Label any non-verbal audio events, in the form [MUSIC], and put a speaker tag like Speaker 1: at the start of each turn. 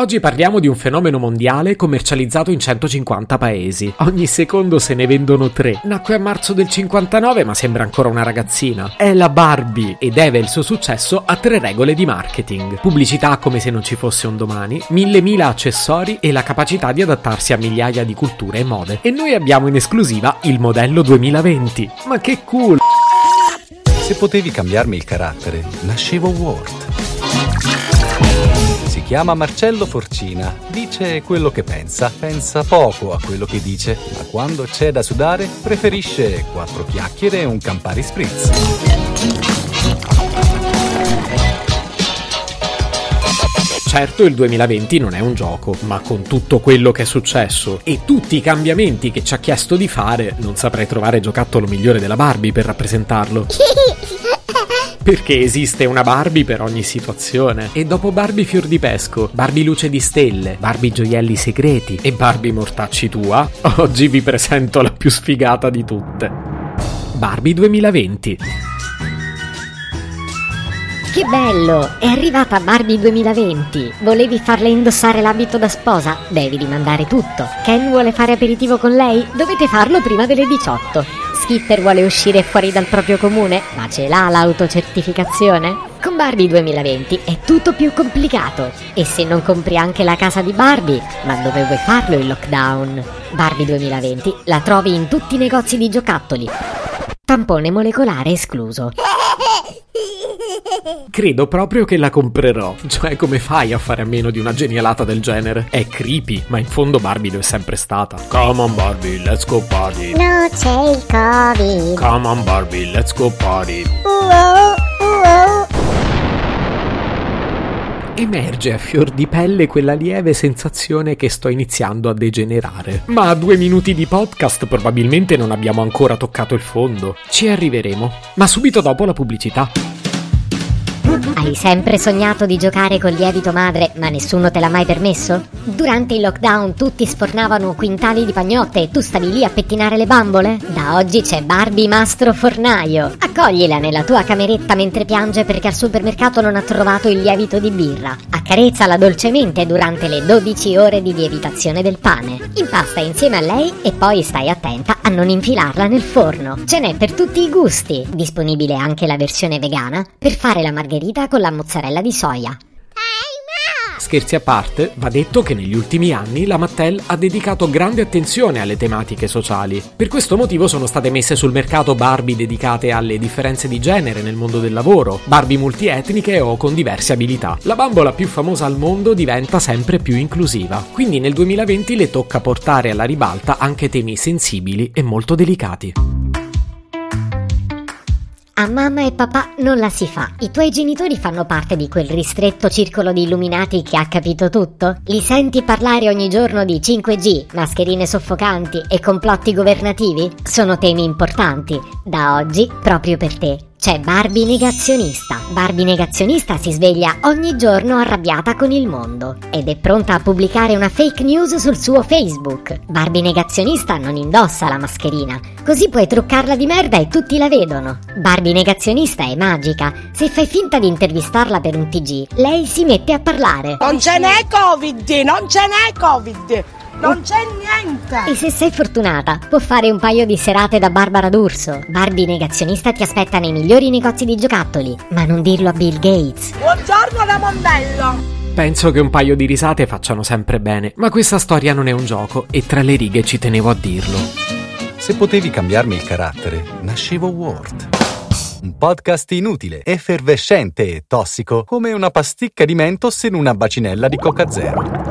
Speaker 1: Oggi parliamo di un fenomeno mondiale commercializzato in 150 paesi. Ogni secondo se ne vendono tre. Nacque a marzo del 59 ma sembra ancora una ragazzina. È la Barbie e deve il suo successo a tre regole di marketing. Pubblicità come se non ci fosse un domani, mille mila accessori e la capacità di adattarsi a migliaia di culture e mode. E noi abbiamo in esclusiva il modello 2020. Ma che cool!
Speaker 2: Se potevi cambiarmi il carattere, nascevo Ward. Si chiama Marcello Forcina, dice quello che pensa, pensa poco a quello che dice, ma quando c'è da sudare preferisce quattro chiacchiere e un Campari Spritz.
Speaker 1: Certo il 2020 non è un gioco, ma con tutto quello che è successo e tutti i cambiamenti che ci ha chiesto di fare, non saprei trovare giocattolo migliore della Barbie per rappresentarlo. [LAUGHS] Perché esiste una Barbie per ogni situazione. E dopo Barbie fior di pesco, Barbie luce di stelle, Barbie gioielli segreti e Barbie mortacci tua, oggi vi presento la più sfigata di tutte. Barbie 2020.
Speaker 3: Che bello! È arrivata Barbie 2020. Volevi farle indossare l'abito da sposa? Devi rimandare tutto. Ken vuole fare aperitivo con lei? Dovete farlo prima delle 18. Skipper vuole uscire fuori dal proprio comune, ma ce l'ha l'autocertificazione? Con Barbie 2020 è tutto più complicato. E se non compri anche la casa di Barbie, ma dove vuoi farlo il lockdown? Barbie 2020 la trovi in tutti i negozi di giocattoli. Tampone molecolare escluso.
Speaker 1: Credo proprio che la comprerò. Cioè, come fai a fare a meno di una genialata del genere? È creepy, ma in fondo Barbie lo è sempre stata. Come on Barbie, let's go party.
Speaker 3: No, c'è il Covid.
Speaker 1: Come on Barbie, let's go party.
Speaker 3: Uh-oh, uh-oh.
Speaker 1: Emerge a fior di pelle quella lieve sensazione che sto iniziando a degenerare. Ma a due minuti di podcast probabilmente non abbiamo ancora toccato il fondo. Ci arriveremo. Ma subito dopo la pubblicità. Mm-hmm.
Speaker 3: Hai sempre sognato di giocare col lievito madre, ma nessuno te l'ha mai permesso? Durante il lockdown tutti sfornavano quintali di pagnotte e tu stavi lì a pettinare le bambole? Da oggi c'è Barbie Mastro Fornaio. Accoglila nella tua cameretta mentre piange perché al supermercato non ha trovato il lievito di birra. Accarezzala dolcemente durante le 12 ore di lievitazione del pane. Impasta insieme a lei e poi stai attenta a non infilarla nel forno. Ce n'è per tutti i gusti. Disponibile anche la versione vegana per fare la margherita con la mozzarella di soia.
Speaker 1: Scherzi a parte, va detto che negli ultimi anni la Mattel ha dedicato grande attenzione alle tematiche sociali. Per questo motivo sono state messe sul mercato Barbie dedicate alle differenze di genere nel mondo del lavoro, Barbie multietniche o con diverse abilità. La bambola più famosa al mondo diventa sempre più inclusiva, quindi nel 2020 le tocca portare alla ribalta anche temi sensibili e molto delicati.
Speaker 3: A mamma e papà non la si fa. I tuoi genitori fanno parte di quel ristretto circolo di illuminati che ha capito tutto? Li senti parlare ogni giorno di 5G, mascherine soffocanti e complotti governativi? Sono temi importanti. Da oggi, proprio per te, c'è Barbie negazionista. Barbie negazionista si sveglia ogni giorno arrabbiata con il mondo ed è pronta a pubblicare una fake news sul suo Facebook. Barbie negazionista non indossa la mascherina, così puoi truccarla di merda e tutti la vedono. Barbie negazionista è magica. Se fai finta di intervistarla per un TG, lei si mette a parlare.
Speaker 4: Non ce n'è Covid, non ce n'è Covid. Non c'è niente!
Speaker 3: E se sei fortunata, può fare un paio di serate da Barbara D'Urso. Barbie negazionista ti aspetta nei migliori negozi di giocattoli, ma non dirlo a Bill Gates.
Speaker 4: Buongiorno da Mondello!
Speaker 1: Penso che un paio di risate facciano sempre bene, ma questa storia non è un gioco e tra le righe ci tenevo a dirlo.
Speaker 2: Se potevi cambiarmi il carattere, nascevo Ward. Un podcast inutile, effervescente e tossico, come una pasticca di mentos in una bacinella di Coca Zero.